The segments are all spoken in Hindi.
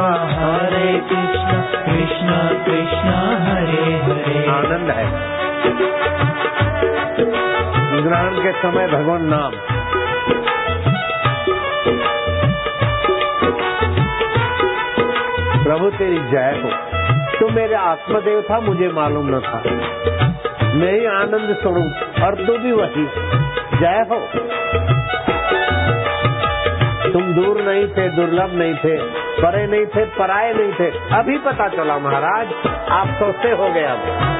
कृष्णा हरे कृष्णा कृष्णा कृष्णा, हरे हरे। आनंद है। ग्रहण के समय भगवान नाम। प्रभु तेरी जय हो। तू मेरे आत्मदेव था, मुझे मालूम न था। मैं ही आनंद स्वरूप, और तू भी वही। जय हो। तुम दूर नहीं थे, दुर्लभ नहीं थे, परे नहीं थे पराए नहीं थे। अभी पता चला महाराज, आप सोचते हो गया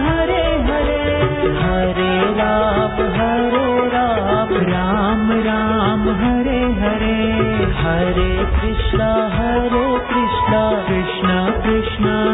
कृष्ण हरे कृष्ण कृष्ण कृष्ण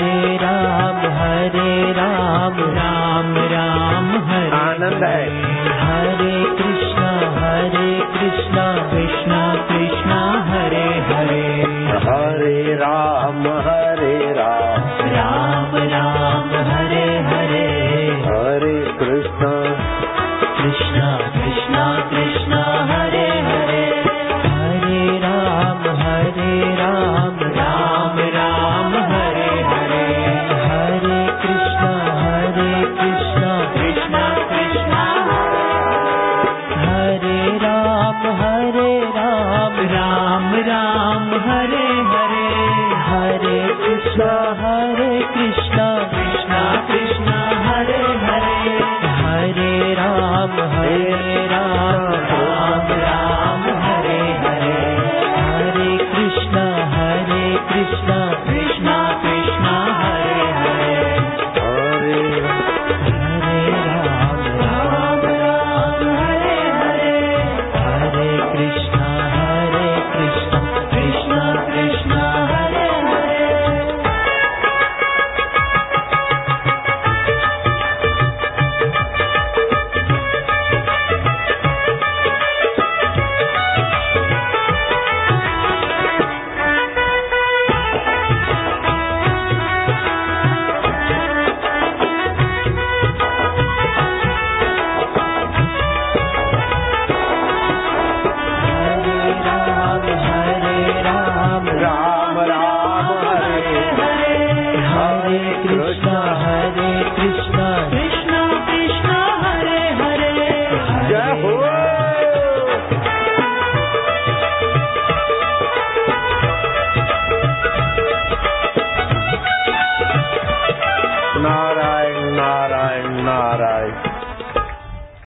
it Rama.